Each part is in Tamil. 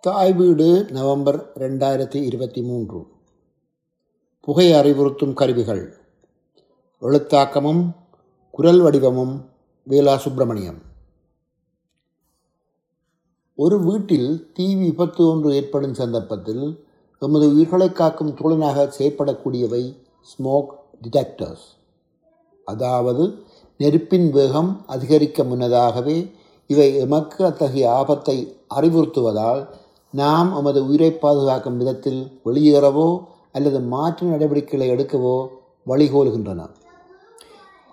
தாய் வீடு நவம்பர் ரெண்டாயிரத்தி இருபத்தி மூன்று. புகை அறிவுறுத்தும் கருவிகள். எழுத்தாக்கமும் குரல் வடிவமும் வேலா சுப்பிரமணியம் ஒரு வீட்டில் தீ விபத்து ஒன்று ஏற்படும் சந்தர்ப்பத்தில் எமது உயிர்களை காக்கும் தூளனாக செயற்படக்கூடியவை ஸ்மோக் டிடெக்டர்ஸ். அதாவது நெருப்பின் வேகம் அதிகரிக்க முன்னதாகவே இவை எமக்கு அத்தகைய ஆபத்தை அறிவுறுத்துவதால் நாம் நமது உயிரை பாதுகாக்கும் விதத்தில் வெளியேறவோ அல்லது மாற்று நடவடிக்கைகளை எடுக்கவோ வழிகோலுகின்றன.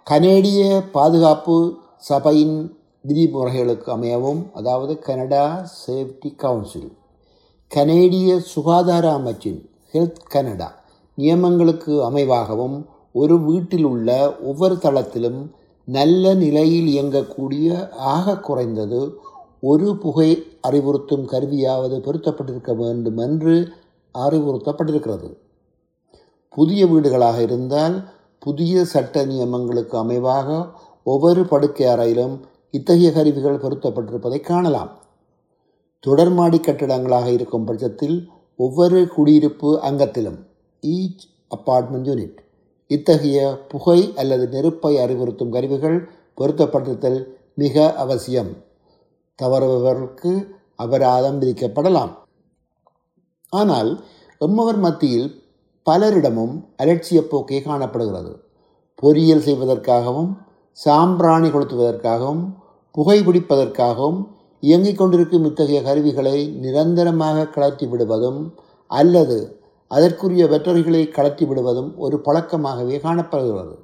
கனேடிய பாதுகாப்பு சபையின் விதிமுறைகளுக்கு அமையவும் அதாவது கனடா சேஃப்டி கவுன்சில் கனேடிய சுகாதார அமைச்சின் ஹெல்த் கனடா நியமங்களுக்கு அமைவாகவும் ஒரு வீட்டில் உள்ள ஒவ்வொரு தளத்திலும் நல்ல நிலையில் இயங்கக்கூடிய ஆக குறைந்தது ஒரு புகை அறிவுறுத்தும் கருவியாவது பொருத்தப்பட்டிருக்க வேண்டும் என்று அறிவுறுத்தப்பட்டிருக்கிறது. புதிய வீடுகளாக இருந்தால் புதிய சட்ட நியமங்களுக்கு அமைவாக ஒவ்வொரு படுக்கை அறையிலும் இத்தகைய கருவிகள் பொருத்தப்பட்டிருப்பதை காணலாம். தொடர்மாடி கட்டிடங்களாக இருக்கும் பட்சத்தில் ஒவ்வொரு குடியிருப்பு அங்கத்திலும் ஈச் அப்பார்ட்மெண்ட் யூனிட் இத்தகைய புகை அல்லது நெருப்பை அறிவுறுத்தும் கருவிகள் பொருத்தப்பட்டிருத்தல் மிக அவசியம். தவறுபவர்க்கு அபராதம் விதிக்கப்படலாம். ஆனால் எம்மவர் மத்தியில் பலரிடமும் அலட்சிய போக்கே காணப்படுகிறது. பொறியியல் செய்வதற்காகவும் சாம்பிராணி கொளுத்துவதற்காகவும் புகை பிடிப்பதற்காகவும் இயங்கிக் கொண்டிருக்கும் இத்தகைய கருவிகளை நிரந்தரமாக கலத்தி விடுவதும் அல்லது அதற்குரிய வெற்றர்களை கலத்தி விடுவதும் ஒரு பழக்கமாகவே காணப்படுகிறது.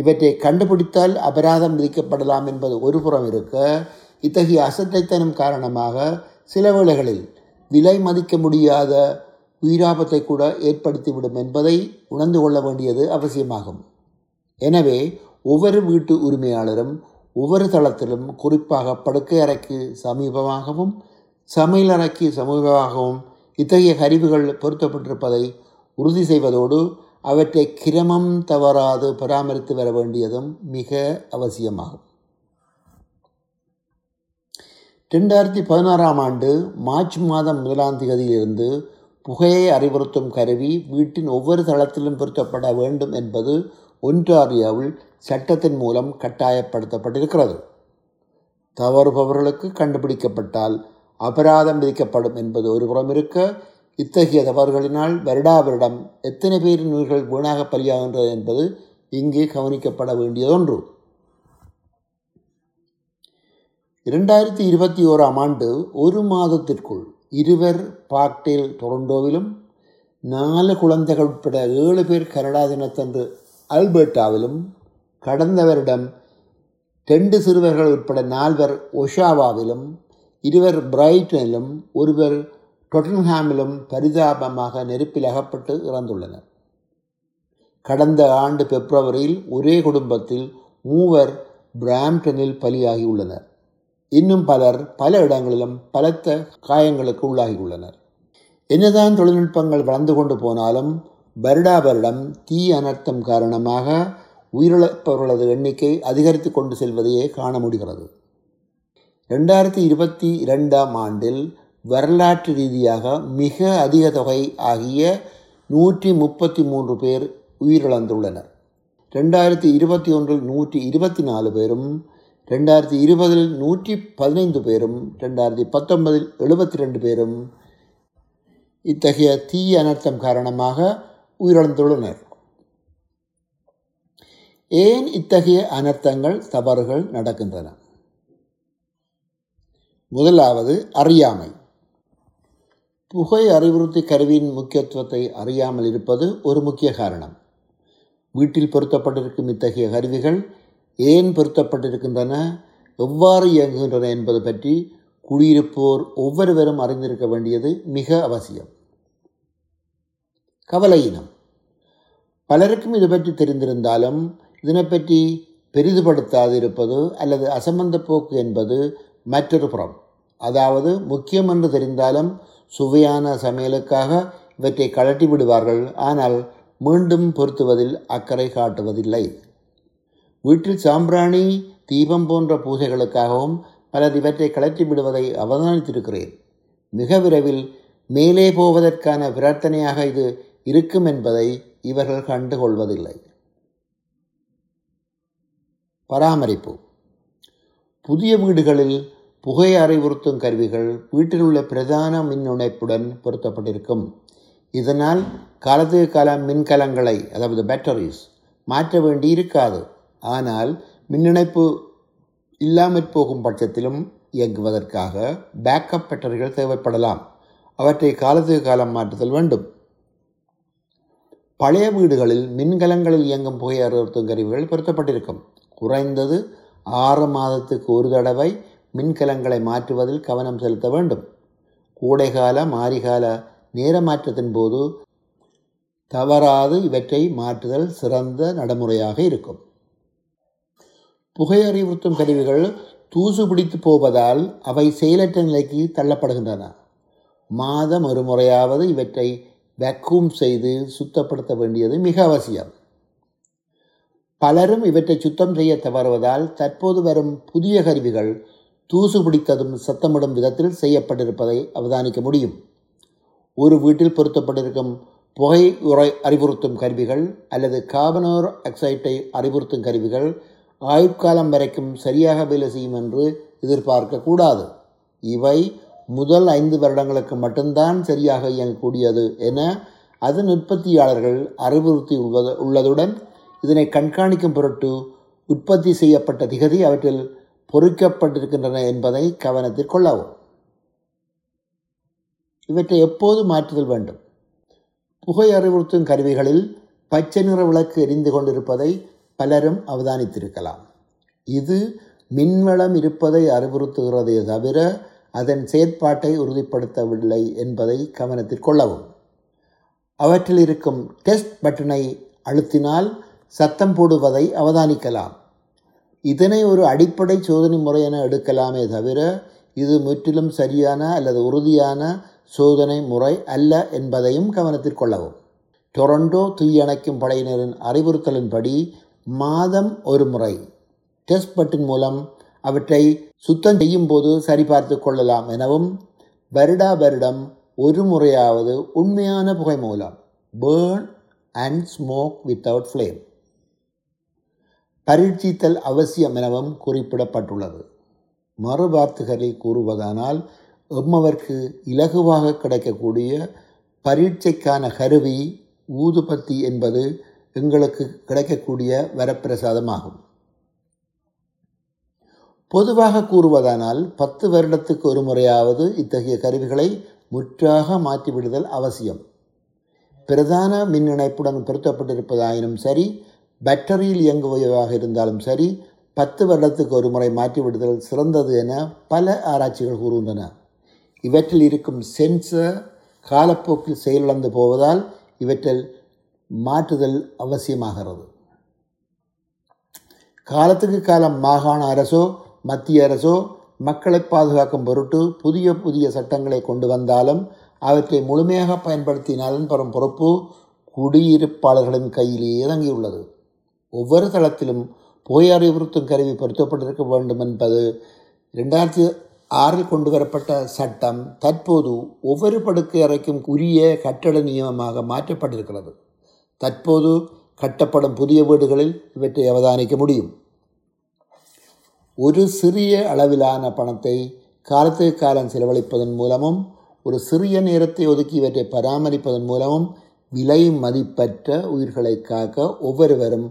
இவற்றை கண்டுபிடித்தால் அபராதம் விதிக்கப்படலாம் என்பது ஒரு புறம் இருக்க இத்தகைய அசட்டைத்தனம் காரணமாக சில வேளைகளில் விலை மதிக்க முடியாத உயிராபத்தை கூட ஏற்படுத்திவிடும் என்பதை உணர்ந்து கொள்ள வேண்டியது அவசியமாகும். எனவே ஒவ்வொரு வீட்டு உரிமையாளரும் ஒவ்வொரு தளத்திலும் குறிப்பாக படுக்கை அறைக்கு சமீபமாகவும் சமையல் அறைக்கு சமீபமாகவும் இத்தகைய கருவிகள் பொருத்தப்பட்டிருப்பதை உறுதி செய்வதோடு அவற்றை கிரமம் தவறாது பராமரித்து வர வேண்டியதும் மிக அவசியமாகும். ரெண்டாயிரத்தி பதினாறாம் ஆண்டு மார்ச் மாதம் முதலாம் தேதியிலிருந்து புகையை அறிவுறுத்தும் கருவி வீட்டின் ஒவ்வொரு தளத்திலும் பொருத்தப்பட வேண்டும் என்பது ஒன்றாரியாவில் சட்டத்தின் மூலம் கட்டாயப்படுத்தப்பட்டிருக்கிறது. தவறுபவர்களுக்கு கண்டுபிடிக்கப்பட்டால் அபராதம் விதிக்கப்படும் என்பது ஒரு புறம் இருக்க இத்தகைய தவறுகளினால் வருடா வருடம் எத்தனை பேரின் உயிர்கள் வீணாக பலியாகின்றது என்பது இங்கே கவனிக்கப்பட வேண்டியதொன்று. இரண்டாயிரத்தி இருபத்தி ஓராம் ஆண்டு ஒரு மாதத்திற்குள் இருவர் பாக்டேல் டொரண்டோவிலும் நாலு குழந்தைகள் உட்பட ஏழு பேர் கனடா தினத்தன்று அல்பர்டாவிலும் கடந்த வருடம் ரெண்டு சிறுவர்கள் உட்பட நால்வர் ஒஷாவாவிலும் இருவர் பிரைட்டனிலும் ஒருவர் டொட்டன்ஹாமிலும் பரிதாபமாக நெருப்பில் அகப்பட்டு இறந்துள்ளனர். கடந்த ஆண்டு பிப்ரவரியில் ஒரே குடும்பத்தில் மூவர் பிராம்டனில் பலியாகியுள்ளனர். இன்னும் பலர் பல இடங்களிலும் பலத்த காயங்களுக்கு உள்ளாகியுள்ளனர். என்னதான் தொழில்நுட்பங்கள் வளர்ந்து கொண்டு போனாலும் வருடா வருடம் தீ அனர்த்தம் காரணமாக உயிரிழப்பவர்களது எண்ணிக்கை அதிகரித்து கொண்டு செல்வதையே காண முடிகிறது. ரெண்டாயிரத்தி இருபத்தி இரண்டாம் ஆண்டில் வரலாற்று ரீதியாக மிக அதிக தொகை ஆகிய நூற்றி முப்பத்தி மூன்று பேர் உயிரிழந்துள்ளனர். ரெண்டாயிரத்தி இருபத்தி ஒன்றில் நூற்றி இருபத்தி நாலு பேரும் ரெண்டாயிரத்தி இருபதில் நூற்றி பதினைந்து பேரும் ரெண்டாயிரத்தி பத்தொன்பதில் எழுபத்தி ரெண்டு பேரும் இத்தகைய தீய அனர்த்தம் காரணமாக உயிரிழந்துள்ளனர். ஏன் இத்தகைய அனர்த்தங்கள் தவறுகள் நடக்கின்றன? முதலாவது அறியாமை. புகை அறிவுறுத்தி கருவியின் முக்கியத்துவத்தை அறியாமல் இருப்பது ஒரு முக்கிய காரணம். வீட்டில் பொருத்தப்பட்டிருக்கும் இத்தகைய கருவிகள் ஏன் பொருத்தப்பட்டிருக்கின்றன? எவ்வாறு இயங்குகின்றன என்பது பற்றி குடியிருப்போர் ஒவ்வொருவரும் அறிந்திருக்க வேண்டியது மிக அவசியம். கவலையினம் பலருக்கும் இது பற்றி தெரிந்திருந்தாலும் இதனை பற்றி பெரிதுபடுத்தாது இருப்பது அல்லது அசம்பந்த போக்கு என்பது மற்றொரு புறம். அதாவது முக்கியம் என்று தெரிந்தாலும் சுவையான சமையலுக்காக இவற்றை கழட்டி விடுவார்கள். ஆனால் மீண்டும் பொருத்துவதில் அக்கறை காட்டுவதில்லை. வீட்டில் சாம்பிராணி தீபம் போன்ற பூஜைகளுக்காகவும் பலர் இவற்றை கழற்றி விடுவதை அவதானித்திருக்கிறேன். மிக விரைவில் மேலே போவதற்கான பிரார்த்தனையாக இது இருக்கும் என்பதை இவர்கள் கண்டுகொள்வதில்லை. பராமரிப்பு. புதிய வீடுகளில் புகை அறிவுறுத்தும் கருவிகள் வீட்டில் உள்ள பிரதான மின் இணைப்புடன் பொருத்தப்பட்டிருக்கும். இதனால் காலத்துக்கு காலம் மின்கலங்களை அதாவது பேட்டரிஸ் மாற்ற வேண்டி இருக்காது. ஆனால் மின்னிணைப்பு இல்லாமற் போகும் பட்சத்திலும் இயங்குவதற்காக பேக்கப் பேட்டரிகள் தேவைப்படலாம். அவற்றை காலத்துக்கு காலம் மாற்றுதல் வேண்டும். பழைய வீடுகளில் மின்கலங்களில் இயங்கும் புகை அறிவுறுத்தும் கருவிகள் பொருத்தப்பட்டிருக்கும். குறைந்தது ஆறு மாதத்துக்கு ஒரு தடவை மின்கலங்களை மாற்றுவதில் கவனம் செலுத்த வேண்டும். கோடைகால மாரிகால நேர மாற்றத்தின் போது தவறாது இவற்றை மாற்றுதல் சிறந்த நடைமுறையாக இருக்கும். புகை அறிவுறுத்தும் கருவிகள் தூசு பிடித்து போவதால் அவை செயலற்ற நிலைக்கு தள்ளப்படுகின்றன. மாதம் ஒரு முறையாவது இவற்றை வேக்யூம் செய்து சுத்தப்படுத்த வேண்டியது மிக அவசியம். பலரும் இவற்றை சுத்தம் செய்ய தவறுவதால் தற்போது வரும் புதிய கருவிகள் தூசு பிடித்ததும் சத்தமிடும் விதத்தில் செய்யப்பட்டிருப்பதை அவதானிக்க முடியும். ஒரு வீட்டில் பொருத்தப்பட்டிருக்கும் புகை உரை அறிவுறுத்தும் கருவிகள் அல்லது கார்பனோர் ஆக்சைட்டை அறிவுறுத்தும் கருவிகள் ஆயுட்காலம் வரைக்கும் சரியாக வேலை செய்யும் என்று எதிர்பார்க்கக்கூடாது. இவை முதல் ஐந்து வருடங்களுக்கு மட்டும்தான் சரியாக இயங்கக்கூடியது என அதன் உற்பத்தியாளர்கள் அறிவுறுத்தி உள்ளது உள்ளதுடன் இதனை கண்காணிக்கும் பொருட்டு உற்பத்தி செய்யப்பட்ட திகதி அவற்றில் பொறிக்கப்பட்டிருக்கின்றன என்பதை கவனத்தில் கொள்ளவும். இவற்றை எப்போது மாற்றுதல் வேண்டும்? புகை அறிவுறுத்தும் கருவிகளில் பச்சை நிற விளக்கு எரிந்து கொண்டிருப்பதை பலரும் அவதானித்திருக்கலாம். இது மின்வளம் இருப்பதை அறிவுறுத்துகிறதே தவிர அதன் செயற்பாட்டை உறுதிப்படுத்தவில்லை என்பதை கவனத்தில் கொள்ளவும். அவற்றில் இருக்கும் டெஸ்ட் பட்டனை அழுத்தினால் சத்தம் போடுவதை அவதானிக்கலாம். இதனை ஒரு அடிப்படை சோதனை முறை என எடுக்கலாமே தவிர இது முற்றிலும் சரியான அல்லது உறுதியான சோதனை முறை அல்ல என்பதையும் கவனத்தில் கொள்ளவும். டொரண்டோ தீயணைக்கும் படையினரின் அறிவுறுத்தலின்படி மாதம் ஒரு முறை டெஸ்ட் பட்டின் மூலம் அவற்றை சுத்தம் செய்யும் போது சரிபார்த்து கொள்ளலாம் எனவும் வருடா வருடம் ஒரு முறையாவது உண்மையான புகை மூலம் burn and smoke without flame பரீட்சித்தல் அவசியம் எனவும் குறிப்பிடப்பட்டுள்ளது. மறுவார்த்தைகளில் கூறுவதானால் எம்மவர்க்கு இலகுவாக கிடைக்கக்கூடிய பரீட்சைக்கான கருவி ஊதுபத்தி என்பது எங்களுக்கு கிடைக்கக்கூடிய வரப்பிரசாதமாகும். பொதுவாக கூறுவதானால் பத்து வருடத்துக்கு ஒரு முறையாவது இத்தகைய கருவிகளை முற்றாக மாற்றிவிடுதல் அவசியம். பிரதான மின் இணைப்புடன் பொருத்தப்பட்டிருப்பதாயினும் சரி பேட்டரியில் இயங்குபவையாக இருந்தாலும் சரி பத்து வருடத்துக்கு ஒரு முறை மாற்றிவிடுதல் சிறந்தது என பல ஆராய்ச்சிகள் கூறுகின்றன. இவற்றில் இருக்கும் சென்சர் காலப்போக்கில் செயலிழந்து போவதால் இவற்றில் மாற்றுதல் அவசியமாகிறது. காலத்துக்கு காலம் மாகாண அரசோ மத்திய அரசோ மக்களை பாதுகாக்கும் பொருட்டு புதிய புதிய சட்டங்களை கொண்டு வந்தாலும் அவற்றை முழுமையாக பயன்படுத்தி பெறும் பொறுப்பு குடியிருப்பாளர்களின் கையிலேயே தங்கியுள்ளது ஒவ்வொரு தளத்திலும் புகை அறிவுறுத்தும் கருவி பொருத்தப்பட்டிருக்க வேண்டும் என்பது ரெண்டாயிரத்தி ஆறில் கொண்டு வரப்பட்ட சட்டம் தற்போது ஒவ்வொரு படுக்கை அறைக்கும் உரிய கட்டட நியமமாக மாற்றப்பட்டிருக்கிறது. தற்போது கட்டப்படும் புதிய வீடுகளில் இவற்றை அவதானிக்க முடியும். ஒரு சிறிய அளவிலான பணத்தை காலத்துக்கு காலம் செலவழிப்பதன் மூலமும் ஒரு சிறிய நேரத்தை ஒதுக்கி இவற்றை பராமரிப்பதன் மூலமும் விலை மதிப்பற்ற உயிர்களை காக்க ஒவ்வொருவரும்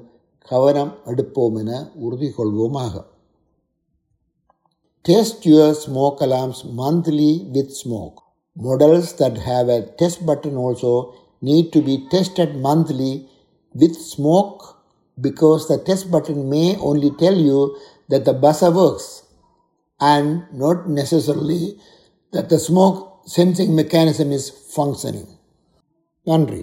கவனம் எடுப்போம் என உறுதி கொள்வோமாக Test your smoke alarms monthly with smoke. Models that have a test button also need to be tested monthly with smoke because the test button may only tell you that the buzzer works and not necessarily that the smoke sensing mechanism is functioning. நன்றி